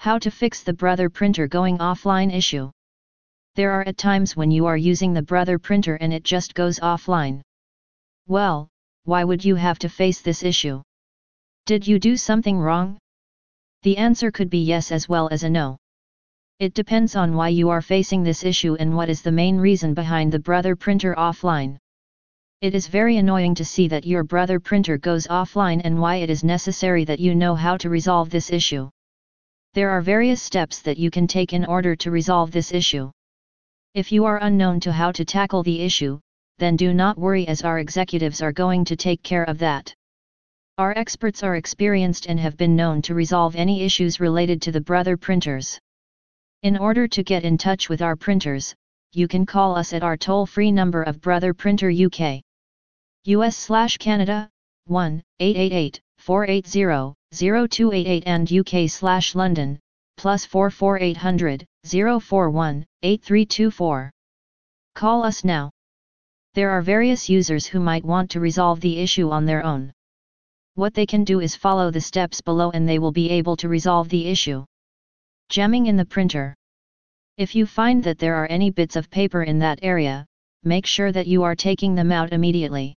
How to fix the brother printer going offline issue. There are at times when you are using the brother printer and it just goes offline. Well, why would you have to face this issue? Did you do something wrong? The answer could be yes as well as a no. It depends on why you are facing this issue and what is the main reason behind the brother printer offline. It is very annoying to see that your brother printer goes offline and why it is necessary that you know how to resolve this issue. There are various steps that you can take in order to resolve this issue. If you are unknown to how to tackle the issue, then do not worry as our executives are going to take care of that. Our experts are experienced and have been known to resolve any issues related to the brother printers. In order to get in touch with our printers, you can call us at our toll-free number of Brother Printer UK. US Canada, 1 888 480 0288 and UK slash London, plus 44800 041 8324. Call us now. There are various users who might want to resolve the issue on their own. What they can do is follow the steps below and they will be able to resolve the issue. Jamming in the printer. If you find that there are any bits of paper in that area, make sure that you are taking them out immediately.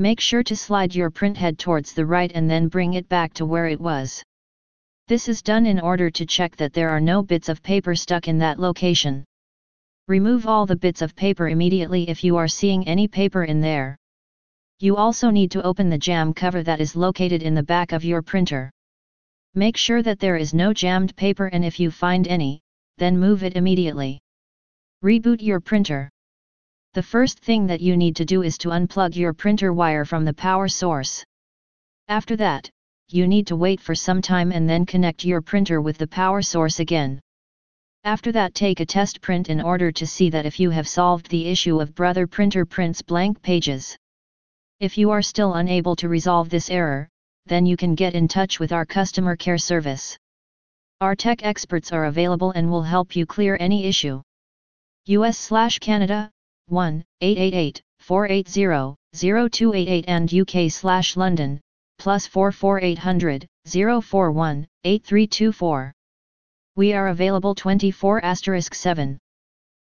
Make sure to slide your printhead towards the right and then bring it back to where it was. This is done in order to check that there are no bits of paper stuck in that location. Remove all the bits of paper immediately if you are seeing any paper in there. You also need to open the jam cover that is located in the back of your printer. Make sure that there is no jammed paper and if you find any, then move it immediately. Reboot your printer. The first thing that you need to do is to unplug your printer wire from the power source. After that, you need to wait for some time and then connect your printer with the power source again. After that take a test print in order to see that if you have solved the issue of brother printer prints blank pages. If you are still unable to resolve this error, then you can get in touch with our customer care service. Our tech experts are available and will help you clear any issue. US slash Canada, 1 888 480 0288 and UK slash London, plus 44800 041 8324. We are available 24 asterisk 7.